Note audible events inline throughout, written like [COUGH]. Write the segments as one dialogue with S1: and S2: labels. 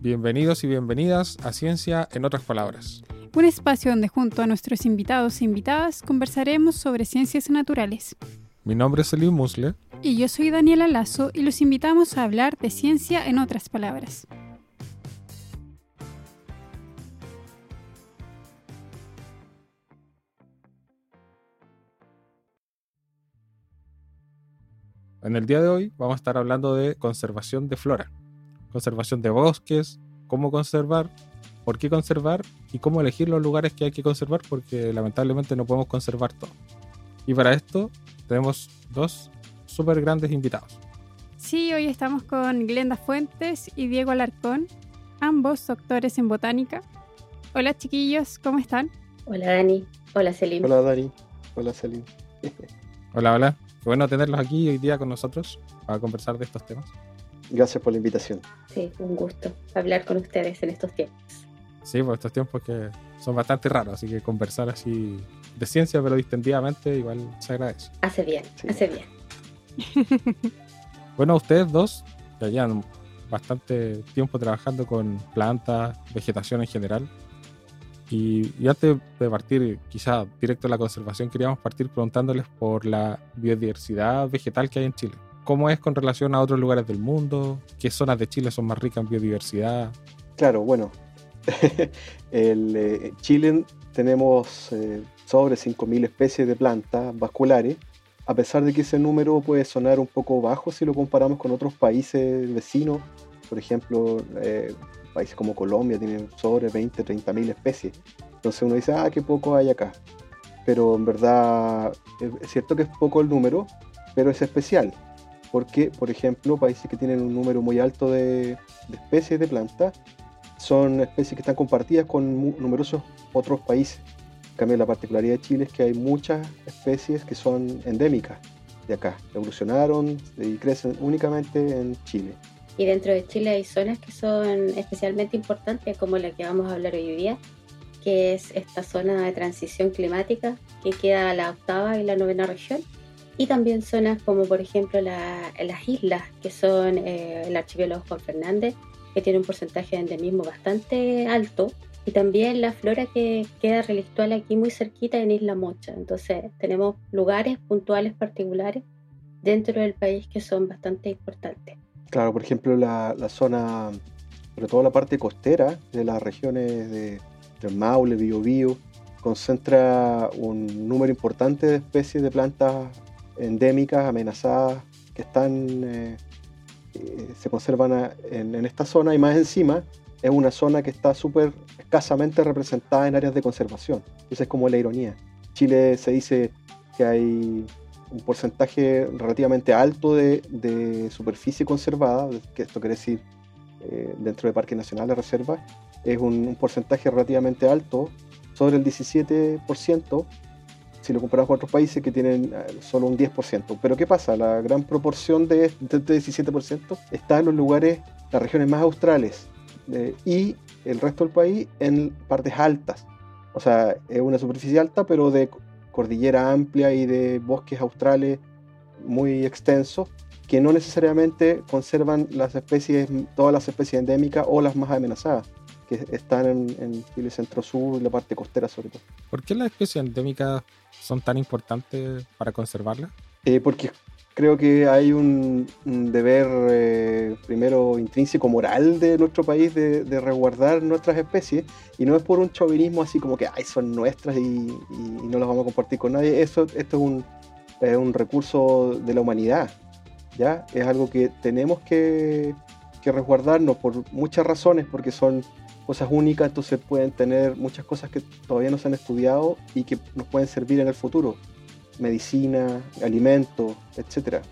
S1: Bienvenidos y bienvenidas a Ciencia en otras palabras.
S2: Un espacio donde junto a nuestros invitados e invitadas conversaremos sobre ciencias naturales.
S1: Mi nombre es Elim Musle.
S2: Y yo soy Daniela Lazo y los invitamos a hablar de ciencia en otras palabras.
S1: En el día de hoy vamos a estar hablando de conservación de flora, conservación de bosques, cómo conservar, por qué conservar y cómo elegir los lugares que hay que conservar porque lamentablemente no podemos conservar todo. Y para esto tenemos dos súper grandes invitados.
S2: Sí, hoy estamos con Glenda Fuentes y Diego Alarcón, ambos doctores en botánica. Hola chiquillos, ¿cómo están?
S3: Hola Dani, hola Selim.
S4: Hola Dani, hola Selim. [LAUGHS]
S1: hola, hola. Qué bueno tenerlos aquí hoy día con nosotros para conversar de estos temas.
S4: Gracias por la invitación.
S3: Sí, un gusto hablar con ustedes en estos tiempos.
S1: Sí, por estos tiempos que son bastante raros, así que conversar así de ciencia, pero distendidamente, igual se agradece.
S3: Hace bien, hace bien. [LAUGHS]
S1: bueno, ustedes dos ya llevan bastante tiempo trabajando con plantas, vegetación en general. Y, antes de partir quizá directo a la conservación, queríamos partir preguntándoles por la biodiversidad vegetal que hay en Chile. ¿Cómo es con relación a otros lugares del mundo? ¿Qué zonas de Chile son más ricas en biodiversidad?
S4: Claro, bueno, [LAUGHS] en eh, Chile tenemos eh, sobre 5.000 especies de plantas vasculares, a pesar de que ese número puede sonar un poco bajo si lo comparamos con otros países vecinos, por ejemplo, eh, países como Colombia tienen sobre 20, 30 mil especies. Entonces uno dice, ah, qué poco hay acá. Pero en verdad es cierto que es poco el número, pero es especial. Porque, por ejemplo, países que tienen un número muy alto de, especies de plantas son especies que están compartidas con numerosos otros países. En cambio, la particularidad de Chile es que hay muchas especies que son endémicas de acá. Evolucionaron y crecen únicamente en Chile.
S3: Y dentro de Chile hay zonas que son especialmente importantes, como la que vamos a hablar hoy día, que es esta zona de transición climática que queda la octava y la novena región. Y también zonas como por ejemplo las islas, que son eh, el archipiélago Juan Fernández, que tiene un porcentaje de endemismo bastante alto, y también la flora que queda relictual aquí muy cerquita en Isla Mocha. Entonces tenemos lugares puntuales particulares dentro del país que son bastante importantes.
S4: Claro, por ejemplo, la, zona, sobre todo la parte costera de las regiones de, Maule, Biobío, concentra un número importante de especies de plantas endémicas, amenazadas, que están, eh, eh, se conservan en, esta zona y más encima es una zona que está súper escasamente representada en áreas de conservación. Esa es como la ironía. Chile se dice que hay un porcentaje relativamente alto de, superficie conservada, que esto quiere decir eh, dentro de parques nacionales, reservas, es un, porcentaje relativamente alto, sobre el 17%, si lo comparamos con otros países que tienen eh, solo un 10%. Pero ¿qué pasa? La gran proporción de este 17% está en los lugares, las regiones más australes eh, y el resto del país en partes altas. O sea, es una superficie alta, pero de cordillera amplia y de bosques australes muy extensos que no necesariamente conservan las especies, todas las especies endémicas o las más amenazadas, que están en, en Chile centro-sur y la parte costera sobre todo.
S1: ¿Por qué las especies endémicas son tan importantes para conservarlas?
S4: Eh, porque creo que hay un, deber eh, primero intrínseco moral de nuestro país de, resguardar nuestras especies y no es por un chauvinismo así como que Ay, son nuestras y, no las vamos a compartir con nadie. Eso, esto es un, un recurso de la humanidad, ¿ya? Es algo que tenemos que, que resguardarnos por muchas razones, porque son cosas únicas, entonces pueden tener muchas cosas que todavía no se han estudiado y que nos pueden servir en el futuro medicina, alimentos, etcétera.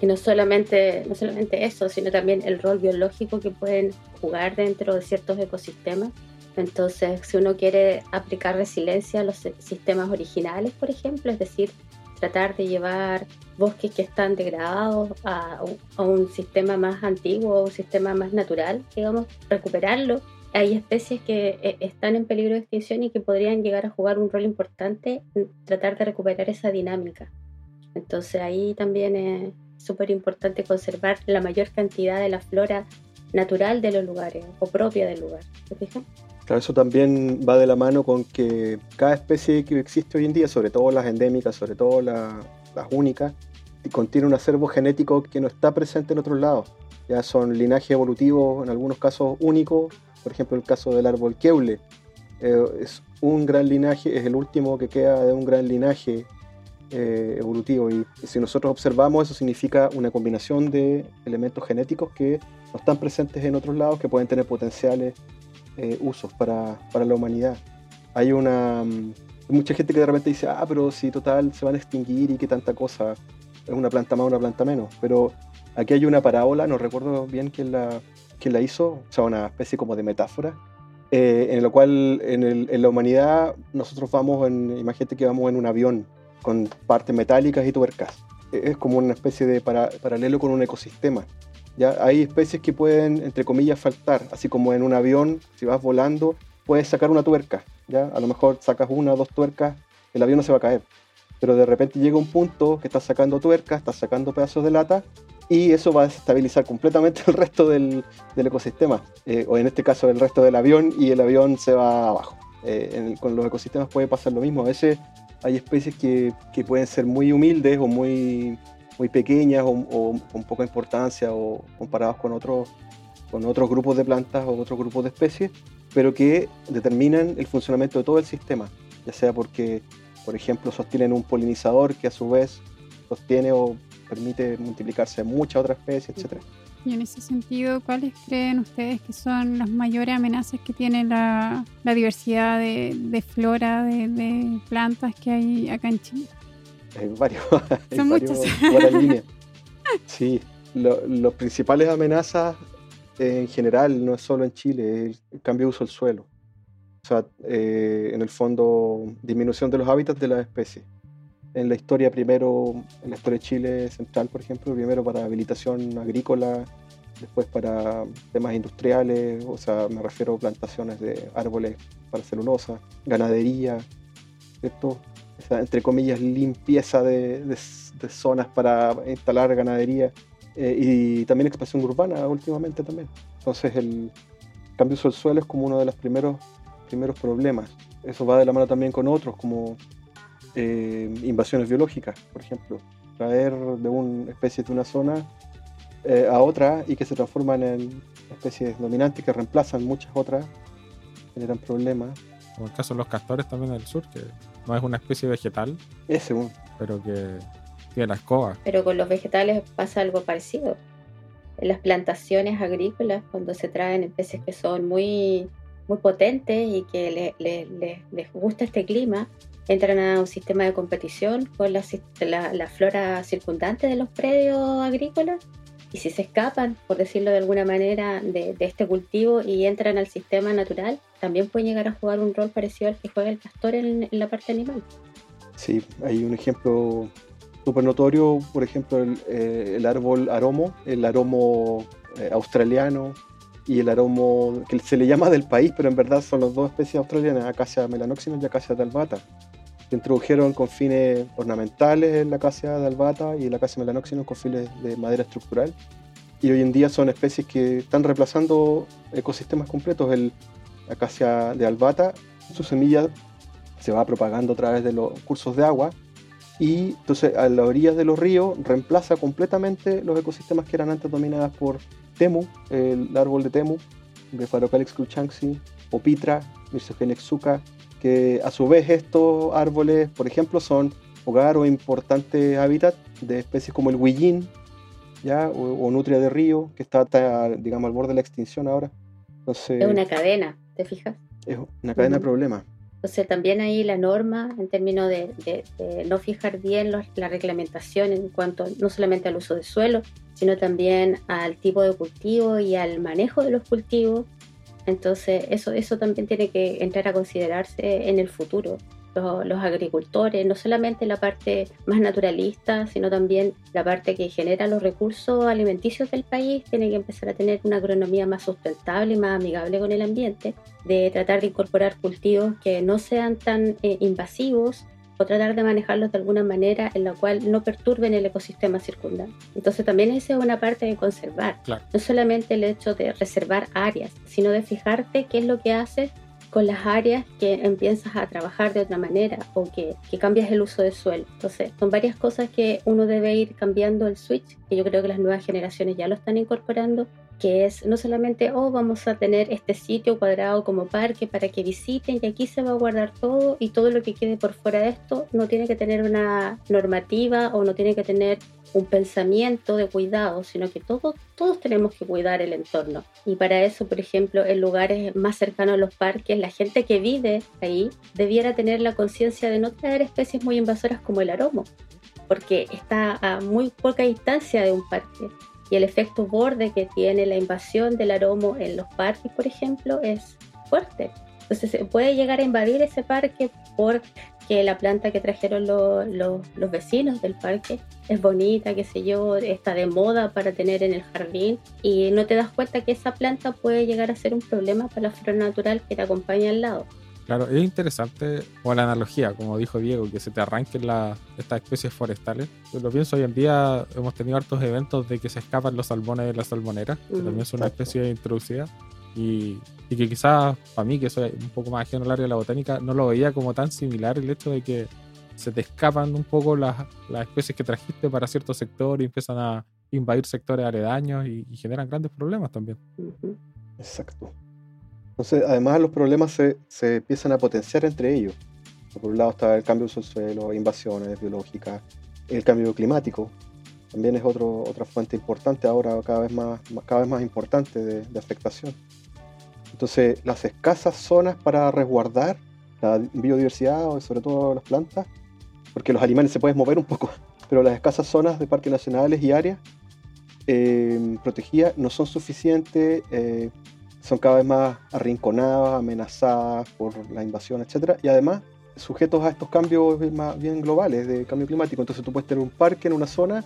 S3: Y no solamente, no solamente eso, sino también el rol biológico que pueden jugar dentro de ciertos ecosistemas. Entonces, si uno quiere aplicar resiliencia a los sistemas originales, por ejemplo, es decir, tratar de llevar bosques que están degradados a, a un sistema más antiguo, un sistema más natural, digamos, recuperarlo hay especies que eh, están en peligro de extinción y que podrían llegar a jugar un rol importante en tratar de recuperar esa dinámica. Entonces ahí también es súper importante conservar la mayor cantidad de la flora natural de los lugares o propia del lugar. ¿Te fijas?
S4: Claro, eso también va de la mano con que cada especie que existe hoy en día, sobre todo las endémicas, sobre todo las únicas, contiene un acervo genético que no está presente en otros lados. Ya son linajes evolutivos, en algunos casos únicos, por ejemplo el caso del árbol Keule. Eh, es un gran linaje, es el último que queda de un gran linaje eh, evolutivo. Y si nosotros observamos, eso significa una combinación de elementos genéticos que no están presentes en otros lados, que pueden tener potenciales eh, usos para, para, la humanidad. Hay una mm, mucha gente que de repente dice, ah, pero si total se van a extinguir y qué tanta cosa, es una planta más, una planta menos. Pero aquí hay una parábola, no recuerdo bien quién la, quién la hizo, o sea, una especie como de metáfora, eh, en lo cual en, la humanidad nosotros vamos, en, imagínate que vamos en un avión con partes metálicas y tuercas. Es como una especie de paralelo con un ecosistema. ¿ya? Hay especies que pueden, entre comillas, faltar, así como en un avión, si vas volando, puedes sacar una tuerca. ¿ya? A lo mejor sacas una o dos tuercas, el avión no se va a caer. Pero de repente llega un punto que estás sacando tuercas, estás sacando pedazos de lata y eso va a desestabilizar completamente [LAUGHS] el resto del, ecosistema, eh, o en este caso el resto del avión, y el avión se va abajo. Eh, con los ecosistemas puede pasar lo mismo. A veces hay especies que, que pueden ser muy humildes o muy, muy pequeñas o, con poca importancia o comparados con otros, con otros grupos de plantas o otros grupos de especies, pero que determinan el funcionamiento de todo el sistema, ya sea porque, por ejemplo, sostienen un polinizador que a su vez sostiene o permite multiplicarse muchas otras especies, etc.
S2: Y en ese sentido, ¿cuáles creen ustedes que son las mayores amenazas que tiene la, diversidad de, flora, de, plantas que hay acá en Chile?
S4: Hay varios. [LAUGHS] Son muchas. [LAUGHS] Sí, las principales amenazas en general, no es solo en Chile, es el cambio de uso del suelo. O sea, eh, en el fondo, disminución de los hábitats de las especies en la historia primero, en la historia de Chile central, por ejemplo, primero para habilitación agrícola, después para temas industriales, o sea, me refiero a plantaciones de árboles para celulosa, ganadería, ¿cierto? entre comillas, limpieza de, zonas para instalar ganadería eh, y también expansión urbana últimamente también. Entonces el cambio del suelo es como uno de los primeros, primeros problemas. Eso va de la mano también con otros, como eh, invasiones biológicas, por ejemplo, traer de una especie de una zona eh, a otra y que se transforman en especies dominantes que reemplazan muchas otras, generan problemas.
S1: Como el caso de los castores también del sur, que no es una especie vegetal,
S4: Ese,
S1: pero que tiene la escoba.
S3: Pero con los vegetales pasa algo parecido. En las plantaciones agrícolas, cuando se traen especies que son muy, muy potentes y que les gusta este clima, entran a un sistema de competición con la, flora circundante de los predios agrícolas y si se escapan, por decirlo de alguna manera, de, este cultivo y entran al sistema natural, también pueden llegar a jugar un rol parecido al que juega el pastor en, la parte animal.
S4: Sí, hay un ejemplo súper notorio, por ejemplo, el, eh, árbol aromo, el aromo eh, australiano y el aromo que se le llama del país, pero en verdad son las dos especies australianas, Acacia melanoxina y Acacia talbata se introdujeron con fines ornamentales en la acacia de albata y en la acacia melanóxino con fines de madera estructural. Y hoy en día son especies que están reemplazando ecosistemas completos. El acacia de albata, su semilla se va propagando a través de los cursos de agua y entonces a las orillas de los ríos reemplaza completamente los ecosistemas que eran antes dominados por temu, el árbol de temu, Befarocalix cruchanxi, o pitra, Myrsogenia que a su vez estos árboles, por ejemplo, son hogar o importante hábitat de especies como el huillín, ¿ya? O, nutria de río, que está, digamos, al borde de la extinción ahora.
S3: Entonces, es una cadena, ¿te fijas?
S4: Es una cadena de problemas.
S3: Entonces también ahí la norma en términos de, no fijar bien la reglamentación en cuanto no solamente al uso de suelo, sino también al tipo de cultivo y al manejo de los cultivos, entonces, eso, eso también tiene que entrar a considerarse en el futuro. Los, agricultores, no solamente la parte más naturalista, sino también la parte que genera los recursos alimenticios del país, tiene que empezar a tener una agronomía más sustentable y más amigable con el ambiente, de tratar de incorporar cultivos que no sean tan eh, invasivos o tratar de manejarlos de alguna manera en la cual no perturben el ecosistema circundante. Entonces también esa es una parte de conservar. No solamente el hecho de reservar áreas, sino de fijarte qué es lo que haces con las áreas que empiezas a trabajar de otra manera o que, que, cambias el uso de suelo. Entonces, son varias cosas que uno debe ir cambiando el switch, que yo creo que las nuevas generaciones ya lo están incorporando, que es no solamente, oh, vamos a tener este sitio cuadrado como parque para que visiten y aquí se va a guardar todo y todo lo que quede por fuera de esto no tiene que tener una normativa o no tiene que tener un pensamiento de cuidado, sino que todos, todos tenemos que cuidar el entorno. Y para eso, por ejemplo, en lugares más cercanos a los parques, la gente que vive ahí debiera tener la conciencia de no traer especies muy invasoras como el aromo, porque está a muy poca distancia de un parque. Y el efecto borde que tiene la invasión del aromo en los parques, por ejemplo, es fuerte. Entonces se puede llegar a invadir ese parque por que la planta que trajeron los vecinos del parque es bonita, qué sé yo, está de moda para tener en el jardín y no te das cuenta que esa planta puede llegar a ser un problema para la flora natural que te acompaña al lado.
S1: Claro, es interesante como la analogía, como dijo Diego, que se te arranquen estas especies forestales. Yo lo pienso, hoy en día hemos tenido hartos eventos de que se escapan los salmones de las salmoneras, que también son una especie introducida. Y, que quizás para mí, que soy un poco más ajeno al área de la botánica, no lo veía como tan similar el hecho de que se te escapan un poco las, las especies que trajiste para ciertos sectores y empiezan a invadir sectores aledaños y, generan grandes problemas también.
S4: Exacto. Entonces, además los problemas se, se, empiezan a potenciar entre ellos. Por un lado está el cambio del suelo, invasiones biológicas, el cambio climático, también es otro, otra fuente importante ahora, cada vez más, cada vez más importante de, de afectación. Entonces, las escasas zonas para resguardar la biodiversidad, sobre todo las plantas, porque los animales se pueden mover un poco, [LAUGHS] pero las escasas zonas de parques nacionales y áreas eh, protegidas no son suficientes, eh, son cada vez más arrinconadas, amenazadas por la invasión, etc. Y además sujetos a estos cambios más bien globales de cambio climático. Entonces tú puedes tener un parque en una zona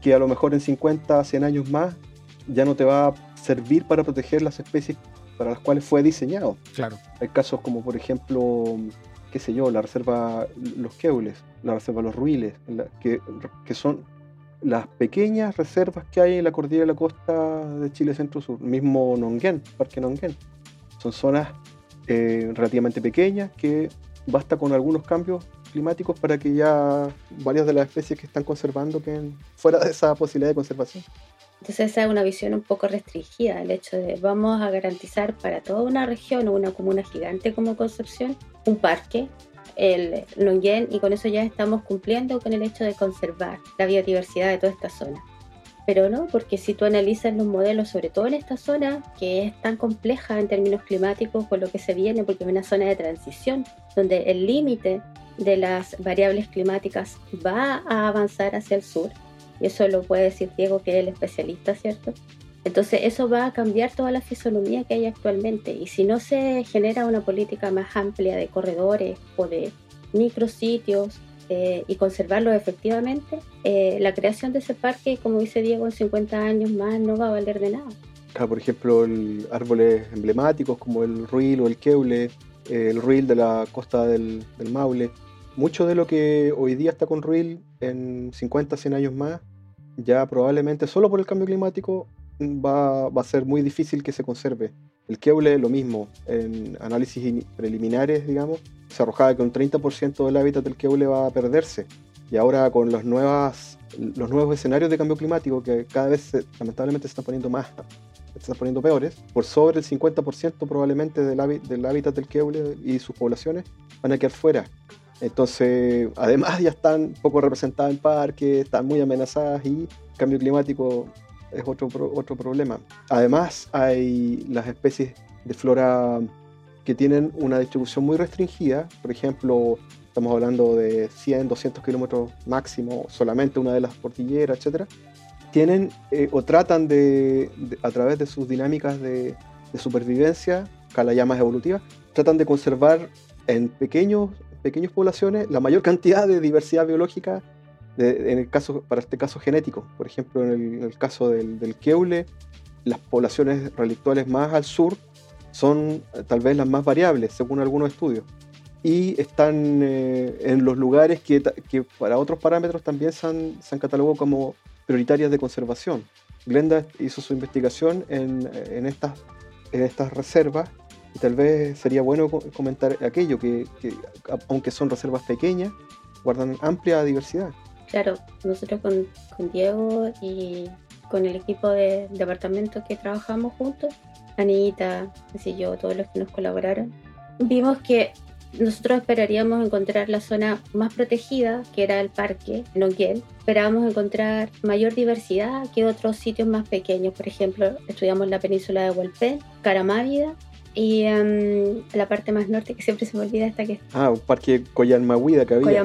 S4: que a lo mejor en 50, 100 años más ya no te va a servir para proteger las especies para las cuales fue diseñado.
S1: Claro.
S4: Hay casos como, por ejemplo, qué sé yo, la reserva Los Queules, la reserva Los Ruiles, que, que son las pequeñas reservas que hay en la cordillera de la costa de Chile Centro-Sur, mismo Nonguén, Parque Nonguén. Son zonas eh, relativamente pequeñas que basta con algunos cambios climáticos para que ya varias de las especies que están conservando queden fuera de esa posibilidad de conservación.
S3: Entonces esa es una visión un poco restringida, el hecho de vamos a garantizar para toda una región o una comuna gigante como Concepción un parque, el Nonguén, y con eso ya estamos cumpliendo con el hecho de conservar la biodiversidad de toda esta zona. Pero no, porque si tú analizas los modelos, sobre todo en esta zona, que es tan compleja en términos climáticos con lo que se viene, porque es una zona de transición, donde el límite de las variables climáticas va a avanzar hacia el sur, y eso lo puede decir Diego, que es el especialista, ¿cierto? Entonces eso va a cambiar toda la fisonomía que hay actualmente y si no se genera una política más amplia de corredores o de micrositios eh, y conservarlo efectivamente, eh, la creación de ese parque, como dice Diego, en 50 años más no va a valer de nada.
S4: por ejemplo, el, árboles emblemáticos como el ruil o el keule, el ruil de la costa del, del Maule, mucho de lo que hoy día está con ruil en 50, 100 años más ya probablemente solo por el cambio climático va, va, a ser muy difícil que se conserve. El Keule lo mismo, en análisis preliminares, digamos, se arrojaba que un 30% del hábitat del Keule va a perderse. Y ahora con los, nuevas, los nuevos escenarios de cambio climático que cada vez lamentablemente se están poniendo más, se están poniendo peores, por sobre el 50% probablemente del, del hábitat del Keule y sus poblaciones van a quedar fuera. Entonces, además ya están poco representadas en parques, están muy amenazadas y el cambio climático es otro, otro problema. Además, hay las especies de flora que tienen una distribución muy restringida. Por ejemplo, estamos hablando de 100, 200 kilómetros máximo, solamente una de las cordilleras, etc. Tienen eh, o tratan de, a través de sus dinámicas de, de supervivencia, la llamas evolutiva, tratan de conservar en pequeños, pequeñas poblaciones la mayor cantidad de diversidad biológica en el caso, para este caso genético. Por ejemplo, en el, caso del, del, Keule, las poblaciones relictuales más al sur son eh, tal vez las más variables, según algunos estudios. y están eh, en los lugares que, que, para otros parámetros también se han, se han, catalogado como prioritarias de conservación. Glenda hizo su investigación en, en, estas, en estas reservas y tal vez sería bueno comentar aquello, que, que aunque son reservas pequeñas, guardan amplia diversidad.
S3: Claro, nosotros con, con Diego y con el equipo de departamento que trabajamos juntos, Anita, así yo, todos los que nos colaboraron, vimos que nosotros esperaríamos encontrar la zona más protegida, que era el parque Nonguel. Esperábamos encontrar mayor diversidad que otros sitios más pequeños. Por ejemplo, estudiamos la península de Hualpén, Caramávida y um, la parte más norte, que siempre se me olvida esta que
S4: Ah, un parque Coyanmahuida que había.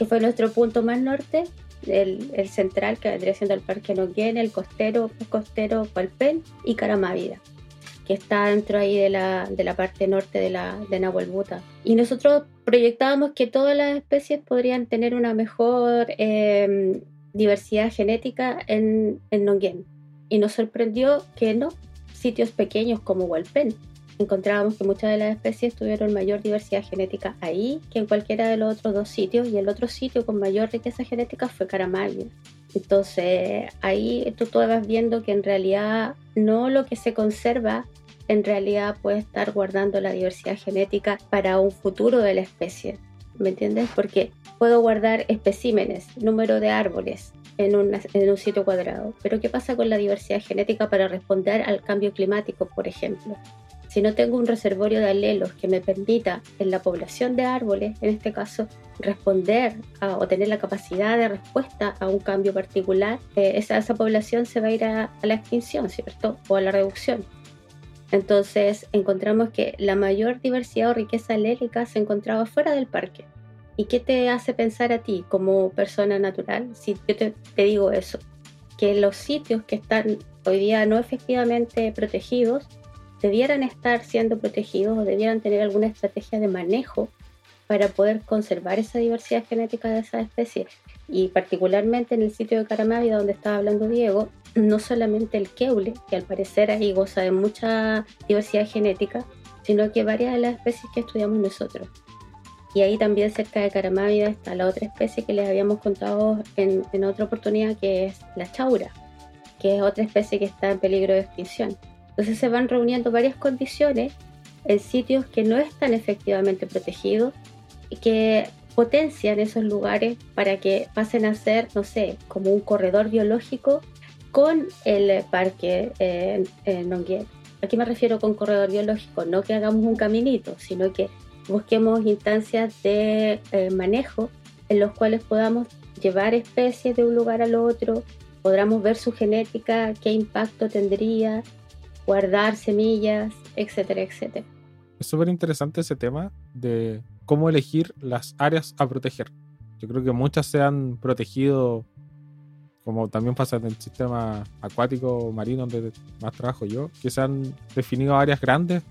S3: Que fue nuestro punto más norte. El, central, que vendría siendo el parque Nonguel, el costero, el costero Hualpén y Caramávida que está dentro ahí de la, de la parte norte de, la, de Nahuelbuta. Y nosotros proyectábamos que todas las especies podrían tener una mejor eh, diversidad genética en, en Nonguén. Y nos sorprendió que no, sitios pequeños como Hualpén. Encontrábamos que muchas de las especies tuvieron mayor diversidad genética ahí que en cualquiera de los otros dos sitios. Y el otro sitio con mayor riqueza genética fue Caramaglia. Entonces ahí tú, tú vas viendo que en realidad no lo que se conserva en realidad puede estar guardando la diversidad genética para un futuro de la especie. ¿Me entiendes? Porque puedo guardar especímenes, número de árboles en, en un sitio cuadrado. Pero ¿qué pasa con la diversidad genética para responder al cambio climático, por ejemplo? Si no tengo un reservorio de alelos que me permita en la población de árboles, en este caso, responder a, o tener la capacidad de respuesta a un cambio particular, eh, esa, esa, población se va a ir a, a la extinción, ¿cierto? O a la reducción. Entonces encontramos que la mayor diversidad o riqueza alélica se encontraba fuera del parque. ¿Y qué te hace pensar a ti como persona natural si yo te, te digo eso? Que los sitios que están hoy día no efectivamente protegidos debieran estar siendo protegidos o debieran tener alguna estrategia de manejo para poder conservar esa diversidad genética de esa especie. Y particularmente en el sitio de Caramavia, donde estaba hablando Diego, no solamente el keule, que al parecer ahí goza de mucha diversidad genética, sino que varias de las especies que estudiamos nosotros. Y ahí también cerca de Caramávida está la otra especie que les habíamos contado en, en, otra oportunidad, que es la chaura, que es otra especie que está en peligro de extinción. Entonces se van reuniendo varias condiciones en sitios que no están efectivamente protegidos y que potencian esos lugares para que pasen a ser, no sé, como un corredor biológico con el parque eh, en Nonguier. Aquí me refiero con corredor biológico, no que hagamos un caminito, sino que busquemos instancias de eh, manejo en los cuales podamos llevar especies de un lugar al otro, podamos ver su genética, qué impacto tendría, guardar semillas, etcétera, etcétera.
S1: Es súper interesante ese tema de cómo elegir las áreas a proteger. Yo creo que muchas se han protegido como también pasa en el sistema acuático marino donde más trabajo yo, que se han definido áreas grandes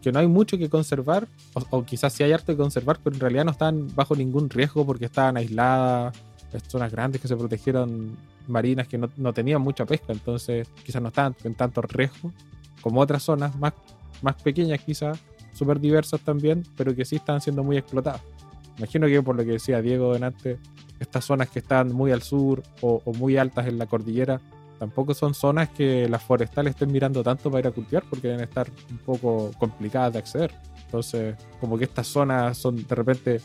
S1: que no hay mucho que conservar, o, o quizás sí hay arte que conservar, pero en realidad no están bajo ningún riesgo porque estaban aisladas, zonas grandes que se protegieron marinas que no, no, tenían mucha pesca, entonces quizás no estaban en tanto riesgo como otras zonas más, más pequeñas quizás, súper diversas también, pero que sí están siendo muy explotadas. Imagino que por lo que decía Diego delante, estas zonas que están muy al sur o, o, muy altas en la cordillera, tampoco son zonas que las forestales estén mirando tanto para ir a cultivar porque deben estar un poco complicadas de acceder. Entonces, como que estas zonas son de repente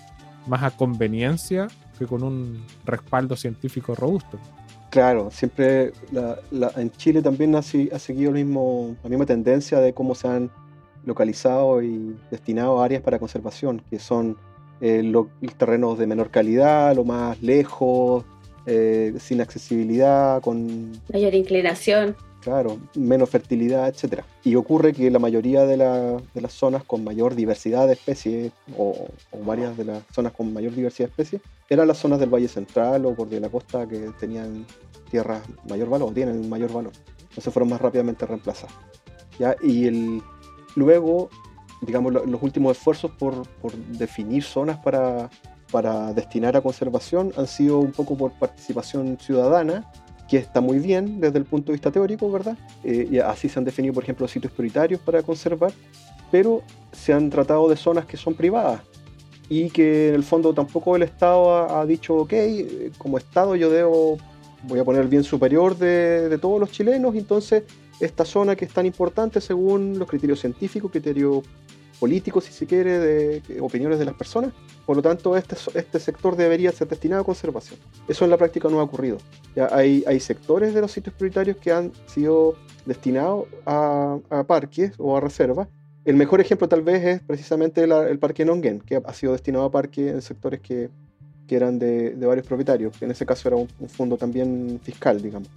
S1: más a conveniencia que con un respaldo científico robusto.
S4: Claro, siempre la, la, en Chile también ha, ha seguido el mismo, la misma tendencia de cómo se han localizado y destinado áreas para conservación, que son eh, los terrenos de menor calidad, lo más lejos, eh, sin accesibilidad, con
S3: mayor inclinación.
S4: Claro, menos fertilidad, etc. Y ocurre que la mayoría de, la, de las zonas con mayor diversidad de especies, o, o, varias de las zonas con mayor diversidad de especies, eran las zonas del Valle Central o por de la costa que tenían tierras mayor valor, tienen mayor valor. Entonces fueron más rápidamente reemplazadas. ¿ya? Y el, luego digamos, los últimos esfuerzos por, por definir zonas para, para, destinar a conservación han sido un poco por participación ciudadana, que está muy bien desde el punto de vista teórico, ¿verdad? Eh, y así se han definido, por ejemplo, sitios prioritarios para conservar, pero se han tratado de zonas que son privadas, y que en el fondo tampoco el Estado ha, dicho, ok, como Estado yo debo, voy a poner el bien superior de, de todos los chilenos, entonces esta zona que es tan importante según los criterios científicos, criterios políticos, si se quiere, de, opiniones de las personas. Por lo tanto, este, este sector debería ser destinado a conservación. Eso en la práctica no ha ocurrido. Ya hay, hay sectores de los sitios prioritarios que han sido destinados a, parques o a reservas. El mejor ejemplo tal vez es precisamente el parque Nongen, que ha sido destinado a parques en sectores que, que eran de, varios propietarios. En ese caso era un, fondo también fiscal, digamos.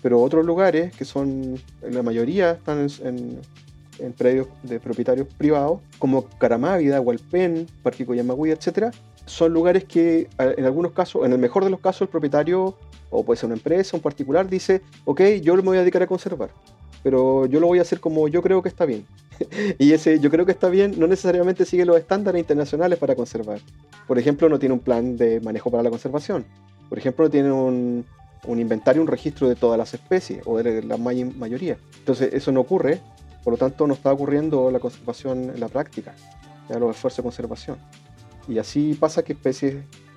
S4: Pero otros lugares, que son, la mayoría están en predios de propietarios privados, como Caramávida, Hualpén, Parque Coyamagüey, etc., son lugares que en algunos casos, en el mejor de los casos, el propietario, o puede ser una empresa, un particular, dice, ok, yo me voy a dedicar a conservar, pero yo lo voy a hacer como yo creo que está bien. [LAUGHS] y ese yo creo que está bien no necesariamente sigue los estándares internacionales para conservar. Por ejemplo, no tiene un plan de manejo para la conservación. Por ejemplo, no tiene un, un inventario, un registro de todas las especies o de la mayoría. Entonces, eso no ocurre por lo tanto, no está ocurriendo la conservación en la práctica, ya los esfuerzos de conservación. Y así pasa que especies,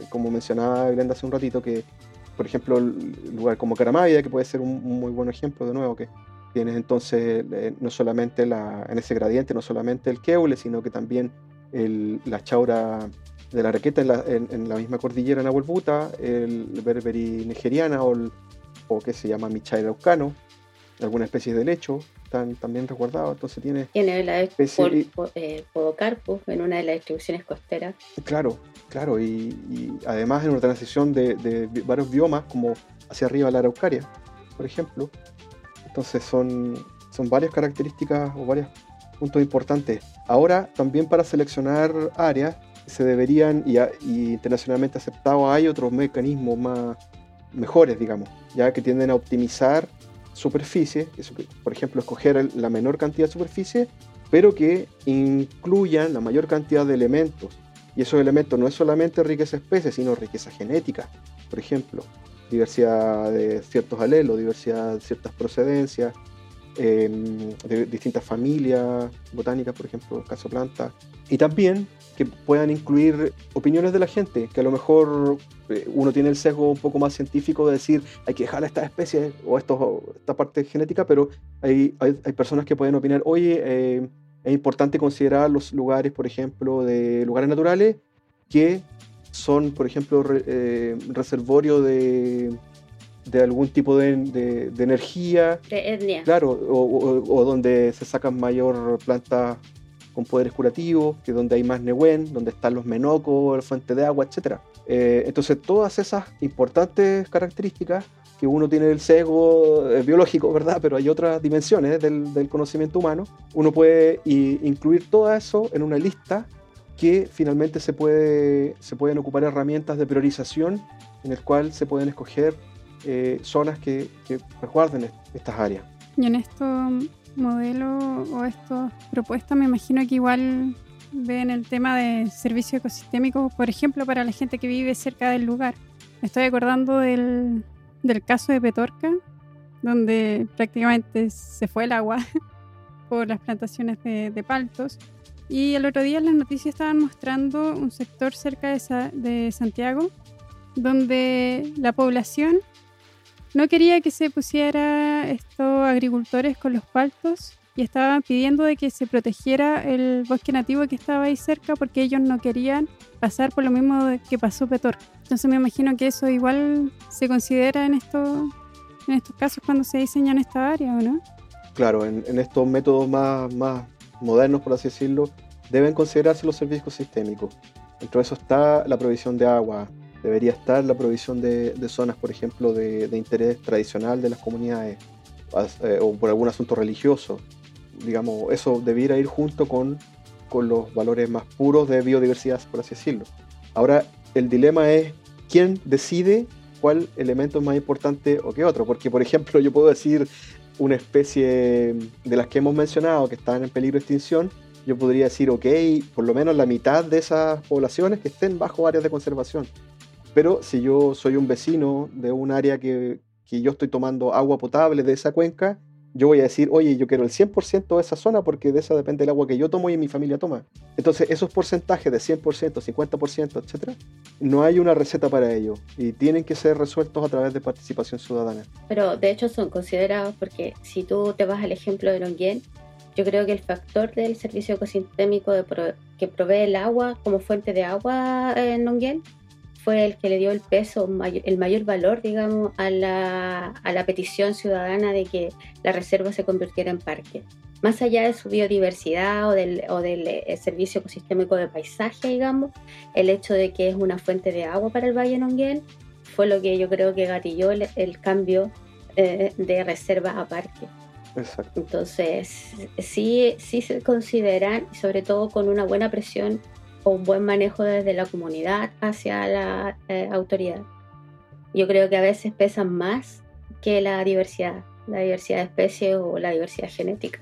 S4: como mencionaba Glenda hace un ratito, que por ejemplo, el lugar como Caramavia, que puede ser un, muy buen ejemplo de nuevo, que tienes entonces eh, no solamente la, en ese gradiente, no solamente el keule, sino que también la chaura de la requeta en la, misma cordillera en Abuelbuta, el berberi nigeriana o, el, o que se llama Michai aucano, alguna especie de lecho, también resguardados, entonces tiene...
S3: Tiene la especie, eh, Podocarpus en una de las distribuciones costeras.
S4: Claro, claro, y, además en una transición de, varios biomas, como hacia arriba la araucaria, por ejemplo. Entonces son, son varias características o varios puntos importantes. Ahora, también para seleccionar áreas, se deberían, y, y internacionalmente aceptado, hay otros mecanismos más mejores, digamos, ya que tienden a optimizar superficie, por ejemplo, escoger la menor cantidad de superficie, pero que incluyan la mayor cantidad de elementos. Y esos elementos no es solamente riqueza especies, sino riqueza genética, por ejemplo, diversidad de ciertos alelos, diversidad de ciertas procedencias, em, de distintas familias botánicas, por ejemplo, caso planta, y también que puedan incluir opiniones de la gente, que a lo mejor eh, uno tiene el sesgo un poco más científico de decir hay que dejar estas especies o esto, esta parte genética, pero hay, hay, personas que pueden opinar, oye, eh, es importante considerar los lugares, por ejemplo, de lugares naturales que son, por ejemplo, eh, reservorio de, de algún tipo de, de, energía.
S3: De etnia.
S4: Claro, o, o, donde se sacan mayor plantas con poderes curativos, que donde hay más Nehuen, donde están los menocos, la fuente de agua, etc. Eh, entonces, todas esas importantes características que uno tiene el sesgo eh, biológico, ¿verdad? Pero hay otras dimensiones del, del conocimiento humano. Uno puede incluir todo eso en una lista que finalmente se, puede, se pueden ocupar herramientas de priorización en el cual se pueden escoger eh, zonas que, que resguarden estas áreas.
S2: Y en esto modelo o estas propuestas, me imagino que igual ven el tema de servicio ecosistémico, por ejemplo, para la gente que vive cerca del lugar. Me estoy acordando del, del caso de Petorca, donde prácticamente se fue el agua [LAUGHS] por las plantaciones de, de, paltos. Y el otro día en las noticias estaban mostrando un sector cerca de, de Santiago, donde la población no quería que se pusiera estos agricultores con los paltos y estaban pidiendo de que se protegiera el bosque nativo que estaba ahí cerca porque ellos no querían pasar por lo mismo que pasó Petor. Entonces me imagino que eso igual se considera en estos, en estos casos cuando se diseñan esta área, ¿o no?
S4: Claro, en, estos métodos más, más modernos, por así decirlo, deben considerarse los servicios sistémicos. Dentro de eso está la provisión de agua, debería estar la provisión de, zonas, por ejemplo, de, interés tradicional de las comunidades eh, o por algún asunto religioso. Digamos, eso debiera ir junto con, con los valores más puros de biodiversidad, por así decirlo. Ahora, el dilema es quién decide cuál elemento es más importante o qué otro. Porque, por ejemplo, yo puedo decir una especie de las que hemos mencionado que están en peligro de extinción, yo podría decir, ok, por lo menos la mitad de esas poblaciones que estén bajo áreas de conservación. Pero si yo soy un vecino de un área que, yo estoy tomando agua potable de esa cuenca, yo voy a decir, oye, yo quiero el 100% de esa zona porque de esa depende el agua que yo tomo y mi familia toma. Entonces, esos porcentajes de 100%, 50%, etcétera, no hay una receta para ello y tienen que ser resueltos a través de participación ciudadana.
S3: Pero de hecho son considerados porque si tú te vas al ejemplo de Longuien, yo creo que el factor del servicio ecosistémico que provee el agua como fuente de agua en Longuien fue el que le dio el peso, el mayor valor, digamos, a la, a la petición ciudadana de que la reserva se convirtiera en parque. Más allá de su biodiversidad o del, o del eh, servicio ecosistémico de paisaje, digamos, el hecho de que es una fuente de agua para el Valle Nonguén fue lo que yo creo que gatilló el, cambio eh, de reserva a parque.
S4: Exacto.
S3: Entonces, sí, sí se consideran, sobre todo con una buena presión o un buen manejo desde la comunidad hacia la eh, autoridad. Yo creo que a veces pesan más que la diversidad, la diversidad de especies o la diversidad genética.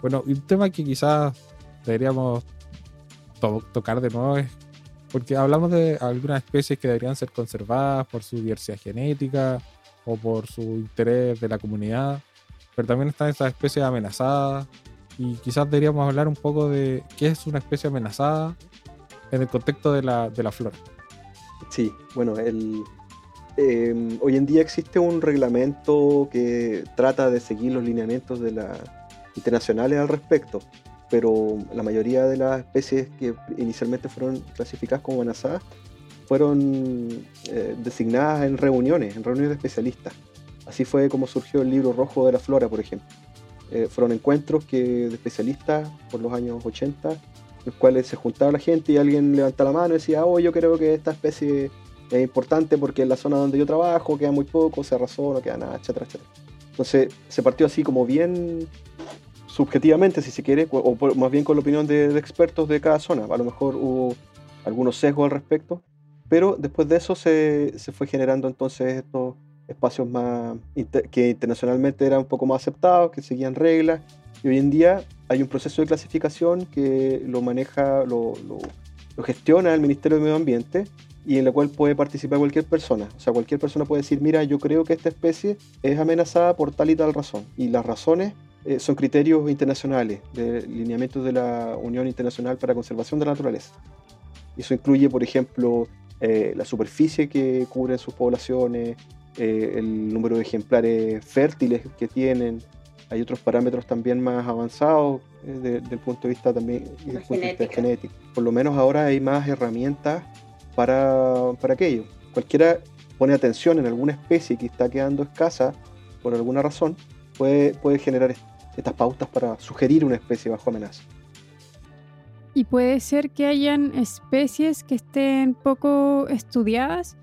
S1: Bueno, un tema que quizás deberíamos tocar de nuevo es porque hablamos de algunas especies que deberían ser conservadas por su diversidad genética o por su interés de la comunidad, pero también están esas especies amenazadas y quizás deberíamos hablar un poco de qué es una especie amenazada en el contexto de la, de la flora.
S4: Sí, bueno, el, em, hoy en día existe un reglamento que trata de seguir los lineamientos de la, internacionales al respecto, pero la mayoría de las especies que inicialmente fueron clasificadas como amenazadas fueron eh, designadas en reuniones, en reuniones de especialistas. Así fue como surgió el libro rojo de la flora, por ejemplo. Eh, fueron encuentros que, de especialistas por los años 80, en los cuales se juntaba la gente y alguien levantaba la mano y decía, oh, yo creo que esta especie es importante porque en la zona donde yo trabajo queda muy poco, se arrasó, no queda nada, etcétera, etcétera. Entonces se partió así como bien subjetivamente, si se quiere, o, más bien con la opinión de, expertos de cada zona. A lo mejor hubo algunos sesgos al respecto, pero después de eso se, se fue generando entonces estos espacios más que internacionalmente eran un poco más aceptados, que seguían reglas. Y hoy en día hay un proceso de clasificación que lo maneja, lo, lo, gestiona el Ministerio de Medio Ambiente y en la cual puede participar cualquier persona. O sea, cualquier persona puede decir, mira, yo creo que esta especie es amenazada por tal y tal razón. Y las razones eh, son criterios internacionales, de lineamientos de la Unión Internacional para la Conservación de la Naturaleza. Eso incluye, por ejemplo, eh, la superficie que cubren sus poblaciones, eh, el número de ejemplares fértiles que tienen. Hay otros parámetros también más avanzados eh, desde el punto de vista también genético. Por lo menos ahora hay más herramientas para, para aquello. Cualquiera pone atención en alguna especie que está quedando escasa por alguna razón, puede, puede generar estas pautas para sugerir una especie bajo amenaza.
S2: Y puede ser que hayan especies que estén poco estudiadas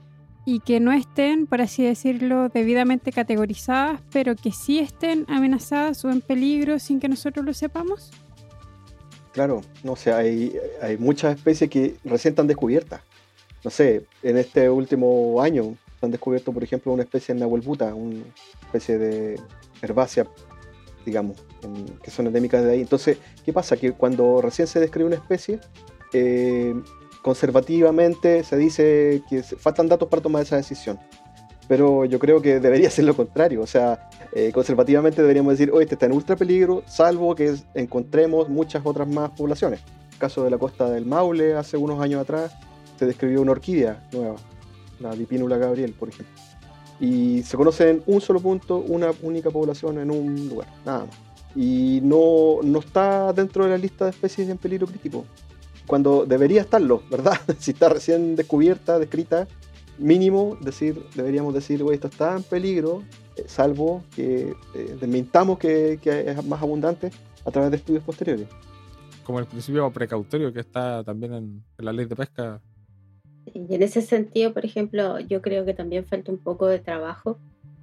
S2: y que no estén, por así decirlo, debidamente categorizadas, pero que sí estén amenazadas o en peligro sin que nosotros lo sepamos?
S4: Claro, no sé, hay, muchas especies que recién están descubiertas. No sé, en este último año han descubierto, por ejemplo, una especie de nahuelbuta, una especie de herbácea, digamos, que son endémicas de ahí. Entonces, ¿qué pasa? Que cuando recién se describe una especie, eh, conservativamente se dice que faltan datos para tomar esa decisión. Pero yo creo que debería ser lo contrario. O sea, eh, conservativamente deberíamos decir, oye, este está en ultra peligro, salvo que encontremos muchas otras más poblaciones. En el caso de la costa del Maule, hace unos años atrás, se describió una orquídea nueva, la Dipínula Gabriel, por ejemplo. Y se conoce en un solo punto, una única población en un lugar, nada más. Y no, no está dentro de la lista de especies en peligro crítico cuando debería estarlo, ¿verdad? [LAUGHS] si está recién descubierta, descrita, mínimo decir, deberíamos decir, esto está en peligro, eh, salvo que eh, desmintamos que, es más abundante a través de estudios posteriores.
S1: Como el principio precautorio que está también en, la ley de pesca.
S3: Y en ese sentido, por ejemplo, yo creo que también falta un poco de trabajo,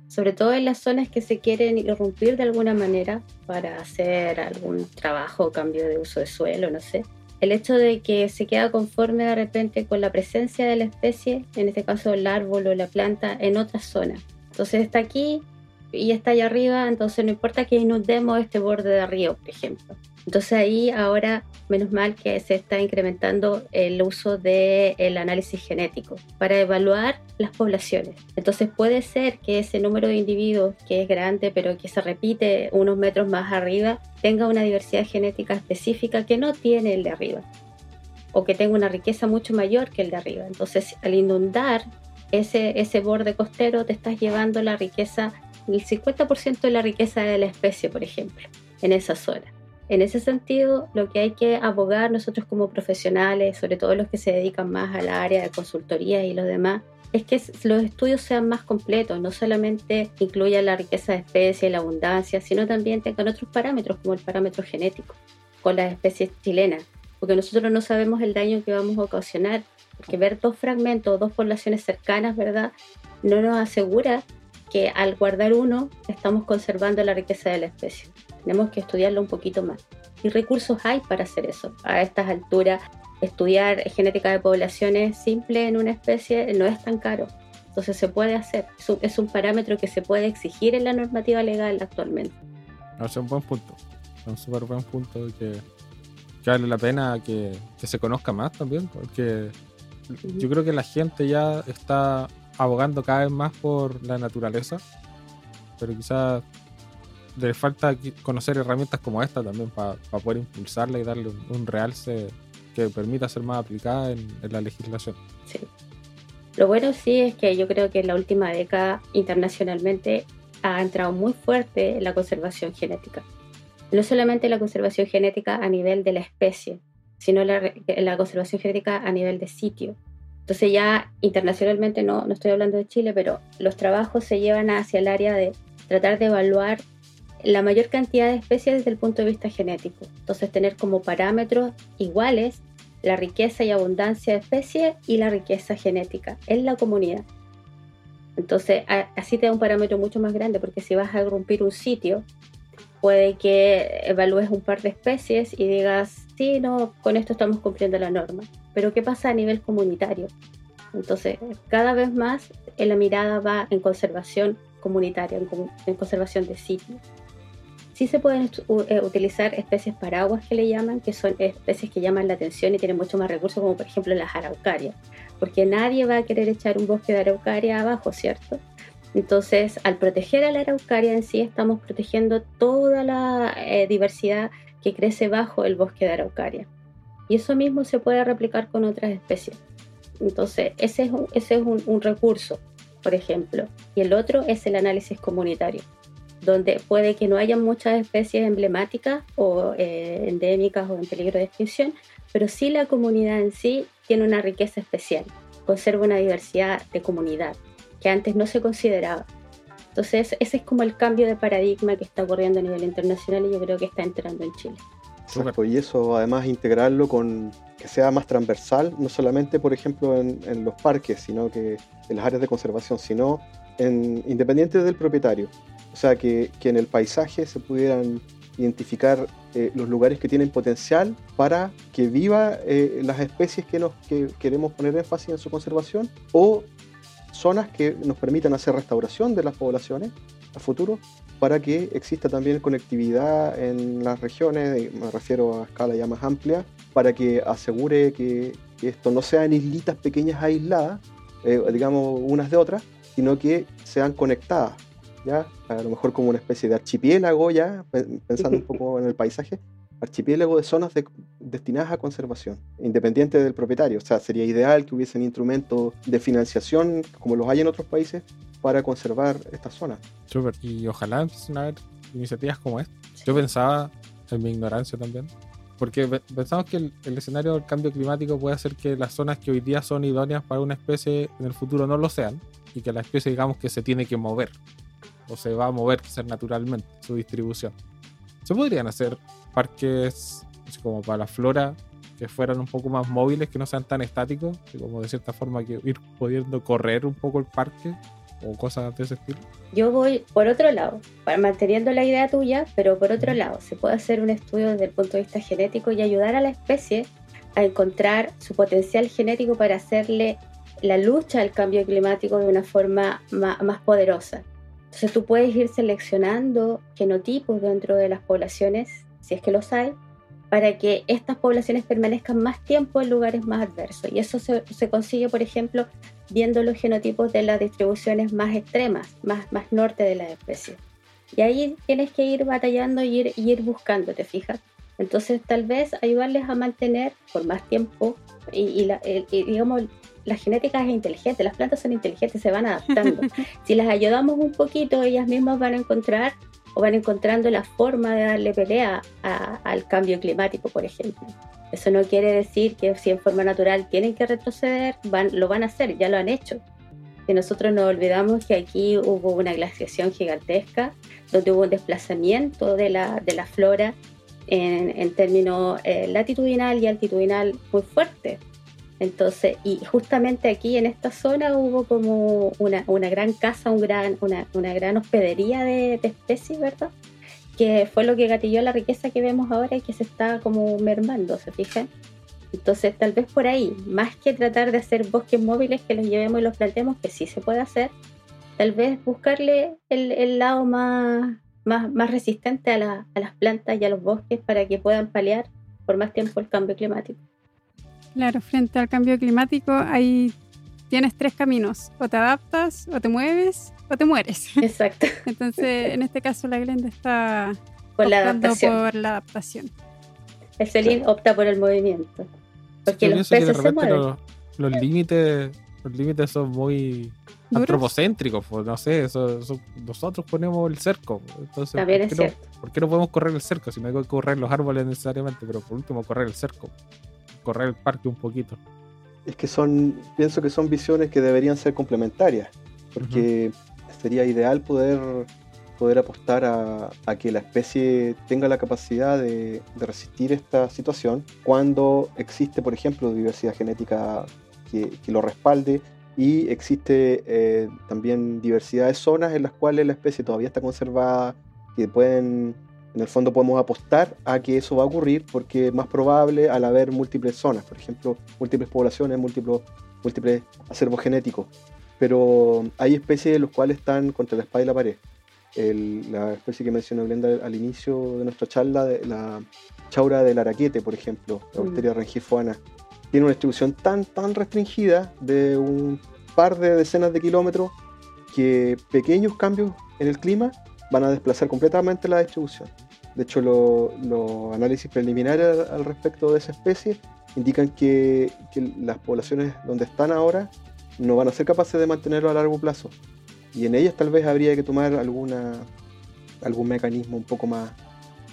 S3: sobre todo en las zonas que se quieren irrumpir de alguna manera para hacer algún trabajo, cambio de uso de suelo, no sé el hecho de que se queda conforme de repente con la presencia de la especie, en este caso el árbol o la planta, en otra zona. Entonces está aquí y está allá arriba, entonces no importa que inundemos este borde de río, por ejemplo. Entonces ahí ahora, menos mal que se está incrementando el uso del análisis genético para evaluar las poblaciones. Entonces puede ser que ese número de individuos que es grande pero que se repite unos metros más arriba tenga una diversidad genética específica que no tiene el de arriba o que tenga una riqueza mucho mayor que el de arriba. Entonces al inundar ese, ese borde costero te estás llevando la riqueza, el 50% de la riqueza de la especie, por ejemplo, en esa zona. En ese sentido, lo que hay que abogar nosotros como profesionales, sobre todo los que se dedican más al área de consultoría y los demás, es que los estudios sean más completos, no solamente incluyan la riqueza de especies y la abundancia, sino también tengan otros parámetros como el parámetro genético con las especies chilenas, porque nosotros no sabemos el daño que vamos a ocasionar, porque ver dos fragmentos, dos poblaciones cercanas, ¿verdad? No nos asegura que al guardar uno estamos conservando la riqueza de la especie. Tenemos que estudiarlo un poquito más. Y recursos hay para hacer eso. A estas alturas, estudiar genética de poblaciones simple en una especie no es tan caro. Entonces se puede hacer. Es un, parámetro que se puede exigir en la normativa legal actualmente.
S1: Es un buen punto. Un súper buen punto que, vale la pena que, que, se conozca más también. Porque yo creo que la gente ya está abogando cada vez más por la naturaleza. Pero quizás le falta conocer herramientas como esta también para poder impulsarla y darle un, realce que permita ser más aplicada en, la legislación.
S3: Sí. Lo bueno sí es que yo creo que en la última década internacionalmente ha entrado muy fuerte la conservación genética. No solamente la conservación genética a nivel de la especie, sino la, la conservación genética a nivel de sitio. Entonces ya internacionalmente, no, no estoy hablando de Chile, pero los trabajos se llevan hacia el área de tratar de evaluar la mayor cantidad de especies desde el punto de vista genético. Entonces, tener como parámetros iguales la riqueza y abundancia de especies y la riqueza genética en la comunidad. Entonces, así te da un parámetro mucho más grande, porque si vas a agrupir un sitio, puede que evalúes un par de especies y digas, sí, no, con esto estamos cumpliendo la norma. Pero ¿qué pasa a nivel comunitario? Entonces, cada vez más la mirada va en conservación comunitaria, en, conservación de sitios. Sí se pueden eh, utilizar especies paraguas que le llaman, que son especies que llaman la atención y tienen mucho más recursos, como por ejemplo las araucarias, porque nadie va a querer echar un bosque de araucaria abajo, ¿cierto? Entonces, al proteger a la araucaria en sí, estamos protegiendo toda la eh, diversidad que crece bajo el bosque de araucaria. Y eso mismo se puede replicar con otras especies. Entonces, ese es ese es un recurso, por ejemplo. Y el otro es el análisis comunitario donde puede que no haya muchas especies emblemáticas o eh, endémicas o en peligro de extinción, pero sí la comunidad en sí tiene una riqueza especial, conserva una diversidad de comunidad que antes no se consideraba. Entonces, ese es como el cambio de paradigma que está ocurriendo a nivel internacional y yo creo que está entrando en Chile.
S4: Exacto, y eso además integrarlo con que sea más transversal, no solamente, por ejemplo, en, en los parques, sino que en las áreas de conservación, sino en, independiente del propietario. O sea, que, en el paisaje se pudieran identificar eh, los lugares que tienen potencial para que viva eh, las especies que, nos, que queremos poner énfasis en su conservación o zonas que nos permitan hacer restauración de las poblaciones a futuro para que exista también conectividad en las regiones, me refiero a escala ya más amplia, para que asegure que, esto no sean islitas pequeñas aisladas, eh, digamos unas de otras, sino que sean conectadas ¿ya? A lo mejor como una especie de archipiélago, ya, pensando un [LAUGHS] poco en el paisaje, archipiélago de zonas destinadas a conservación, independiente del propietario. O sea, sería ideal que hubiesen instrumentos de financiación, como los hay en otros países, para conservar estas zonas.
S1: Súper, y ojalá empiecen a haber iniciativas como esta. Yo pensaba, en mi ignorancia también, porque pensamos que el, el, escenario del cambio climático puede hacer que las zonas que hoy día son idóneas para una especie en el futuro no lo sean y que la especie digamos que se tiene que mover o se va a mover quizás naturalmente su distribución. Se podrían hacer parques como para la flora que fueran un poco más móviles, que no sean tan estáticos, y como de cierta forma que ir pudiendo correr un poco el parque o cosas de ese estilo.
S3: Yo voy por otro lado, manteniendo la idea tuya, pero por otro lado, se puede hacer un estudio desde el punto de vista genético y ayudar a la especie a encontrar su potencial genético para hacerle la lucha al cambio climático de una forma más poderosa. Entonces tú puedes ir seleccionando genotipos dentro de las poblaciones, si es que los hay, para que estas poblaciones permanezcan más tiempo en lugares más adversos. Y eso se, consigue, por ejemplo, viendo los genotipos de las distribuciones más extremas, más, más norte de las especies. Y ahí tienes que ir batallando y ir, y ir buscando, ¿te fijas? Entonces, tal vez ayudarles a mantener por más tiempo y, la, digamos, la genética es inteligente, las plantas son inteligentes, se van adaptando. [LAUGHS] si las ayudamos un poquito, ellas mismas van a encontrar o van encontrando la forma de darle pelea al cambio climático, por ejemplo. Eso no quiere decir que si en forma natural tienen que retroceder, van, lo van a hacer, ya lo han hecho. Y nosotros nos olvidamos que aquí hubo una glaciación gigantesca, donde hubo un desplazamiento de la, de la flora en, en términos eh, latitudinal y altitudinal muy fuerte. Entonces, y justamente aquí en esta zona hubo como una, gran casa, una, gran hospedería de, de, especies, ¿verdad? Que fue lo que gatilló la riqueza que vemos ahora y que se está como mermando, ¿se fijan? Entonces, tal vez por ahí, más que tratar de hacer bosques móviles que los llevemos y los plantemos, que sí se puede hacer, tal vez buscarle el, el lado más, resistente a las plantas y a los bosques para que puedan paliar por más tiempo el cambio climático.
S2: Claro, frente al cambio climático hay tienes tres caminos, o te adaptas, o te mueves, o te mueres. [LAUGHS]
S3: Exacto.
S2: Entonces, en este caso la Glenda está
S3: por la adaptación.
S2: por la adaptación.
S3: El Celín opta por el movimiento. Porque los peces se mueven.
S1: Los, límites los límites son muy antropocéntricos, pues, no sé, nosotros ponemos el cerco. Entonces,
S3: También
S1: es
S3: cierto.
S1: ¿por qué no podemos correr el cerco? Si no hay que correr los árboles necesariamente, pero por último correr el cerco correr el parque un poquito.
S4: Es que son, pienso que son visiones que deberían ser complementarias, porque sería ideal poder, poder apostar a, que la especie tenga la capacidad de, resistir esta situación cuando existe, por ejemplo, diversidad genética que, lo respalde y existe eh, también diversidad de zonas en las cuales la especie todavía está conservada, que pueden en el fondo podemos apostar a que eso va a ocurrir porque es más probable al haber múltiples zonas, por ejemplo, múltiples poblaciones, múltiples, múltiples acervos genéticos. Pero hay especies en las cuales están contra la espada y la pared. la especie que mencionó Glenda al inicio de nuestra charla, la chaura del araquete, por ejemplo, la bacteria rangifoana, tiene una distribución tan, tan restringida de un par de decenas de kilómetros que pequeños cambios en el clima van a desplazar completamente la distribución. De hecho, los análisis preliminares al respecto de esa especie indican que, las poblaciones donde están ahora no van a ser capaces de mantenerlo a largo plazo. Y en ellas tal vez habría que tomar alguna, algún mecanismo un poco más,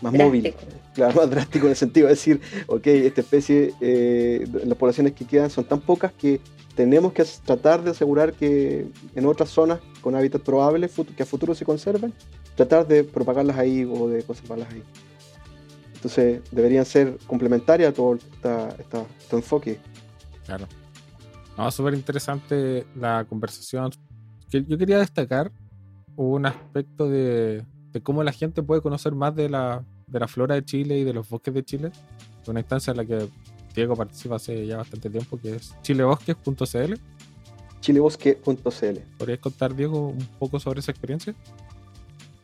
S4: más móvil, claro, más drástico en el sentido de decir, ok, esta especie, eh, las poblaciones que quedan son tan pocas que tenemos que tratar de asegurar que en otras zonas con hábitat probable que a futuro se conserven, tratar de propagarlas ahí o de conservarlas ahí. Entonces deberían ser complementarias a todo este enfoque.
S1: Claro. No, súper interesante la conversación. Yo quería destacar un aspecto de, cómo la gente puede conocer más de la, de la flora de Chile y de los bosques de Chile. Una instancia en la que Diego participa hace ya bastante tiempo, que es chilebosques.cl.
S4: Chilebosque.cl.
S1: ¿Podrías contar, Diego, un poco sobre esa experiencia?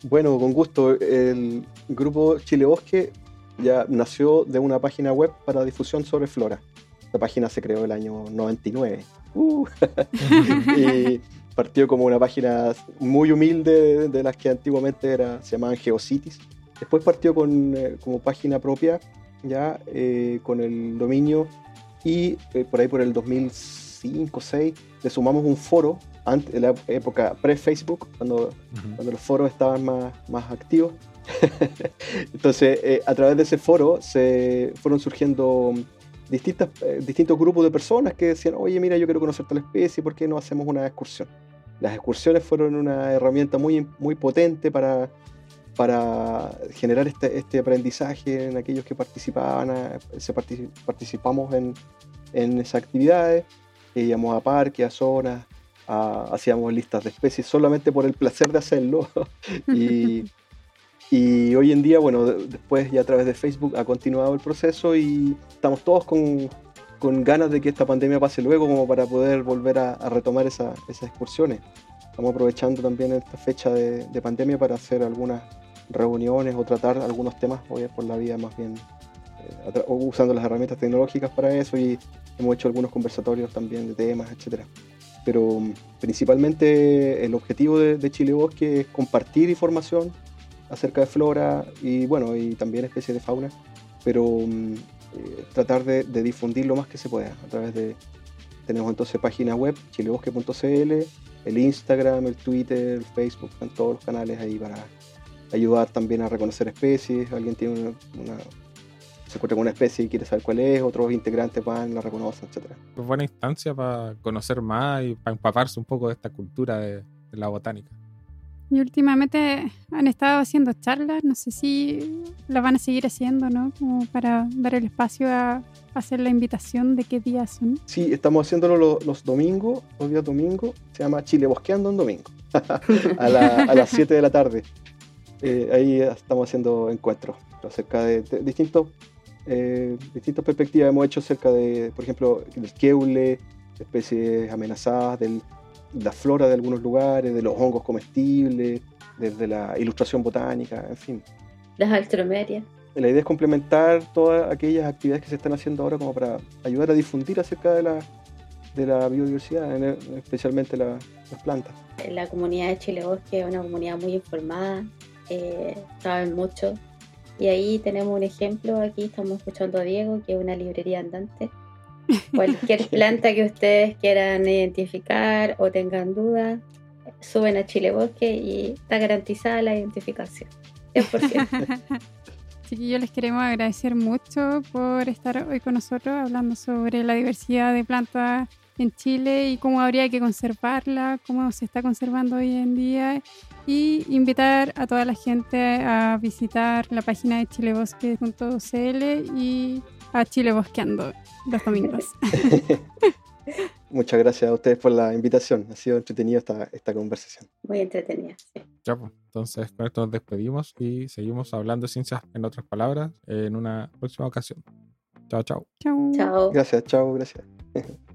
S4: Bueno, con gusto. El grupo Chilebosque ya nació de una página web para difusión sobre flora. La página se creó el año 99. Uh. [LAUGHS] y partió como una página muy humilde de las que antiguamente era, se llamaban Geocities. Después partió con, eh, como página propia ya eh, con el dominio y eh, por ahí por el 2005 6 le sumamos un foro antes, en la época pre-Facebook, cuando, cuando los foros estaban más, más activos. [LAUGHS] Entonces, eh, a través de ese foro se fueron surgiendo distintas, distintos grupos de personas que decían, oye, mira, yo quiero conocer tal especie, ¿por qué no hacemos una excursión? Las excursiones fueron una herramienta muy, muy potente para para generar este, este, aprendizaje en aquellos que participaban, se participamos en, en esas actividades, íbamos a parques, a zonas, hacíamos listas de especies solamente por el placer de hacerlo. [LAUGHS] y, hoy en día, bueno, después ya a través de Facebook ha continuado el proceso y estamos todos con, con ganas de que esta pandemia pase luego como para poder volver a, retomar esa, esas excursiones. Estamos aprovechando también esta fecha de, de pandemia para hacer algunas reuniones o tratar algunos temas hoy por la vía más bien usando las herramientas tecnológicas para eso y hemos hecho algunos conversatorios también de temas, etcétera. Pero principalmente el objetivo de, Chile Bosque es compartir información acerca de flora y bueno, y también especies de fauna, pero mm, eh, tratar de, difundir lo más que se pueda a través de, tenemos entonces página web, chilebosque.cl, el Instagram, el Twitter, el Facebook, en todos los canales ahí para ayudar también a reconocer especies, alguien tiene una se encuentra con una especie y quiere saber cuál es, otros integrantes van, la reconocen, etc.
S1: Es buena instancia para conocer más y para empaparse un poco de esta cultura de, la botánica.
S2: Y últimamente han estado haciendo charlas, no sé si las van a seguir haciendo, ¿no? Como para dar el espacio a hacer la invitación de qué días son.
S4: Sí, estamos haciéndolo los, domingos, los días domingos, se llama Chile Bosqueando en domingo, [LAUGHS] a, las 7 de la tarde. Eh, ahí estamos haciendo encuentros acerca de distintos eh, distintas perspectivas hemos hecho acerca de, por ejemplo, del keule, especies amenazadas, de la flora de algunos lugares, de los hongos comestibles, desde la ilustración botánica, en fin.
S3: Las altromerias.
S4: La idea es complementar todas aquellas actividades que se están haciendo ahora como para ayudar a difundir acerca de la, de la biodiversidad, especialmente las plantas.
S3: La comunidad de Chile Bosque es una comunidad muy informada, eh, saben mucho y ahí tenemos un ejemplo, aquí estamos escuchando a Diego, que es una librería andante. [LAUGHS] Cualquier planta que ustedes quieran identificar o tengan dudas, suben a Chile Bosque y está garantizada la identificación. 100%. [LAUGHS]
S2: Chiquillos, les queremos agradecer mucho por estar hoy con nosotros hablando sobre la diversidad de plantas en Chile y cómo habría que conservarla, cómo se está conservando hoy en día y invitar a toda la gente a visitar la página de chilebosque.cl y a Chile Bosqueando los domingos. [LAUGHS] [LAUGHS]
S4: Muchas gracias a ustedes por la invitación. Ha sido entretenida esta, esta conversación.
S3: Muy entretenida.
S1: Ya, pues, entonces con esto nos despedimos y seguimos hablando de ciencias en otras palabras en una próxima ocasión. Chao, chao.
S2: Chao.
S3: Chao.
S4: Gracias, chao, gracias. [LAUGHS]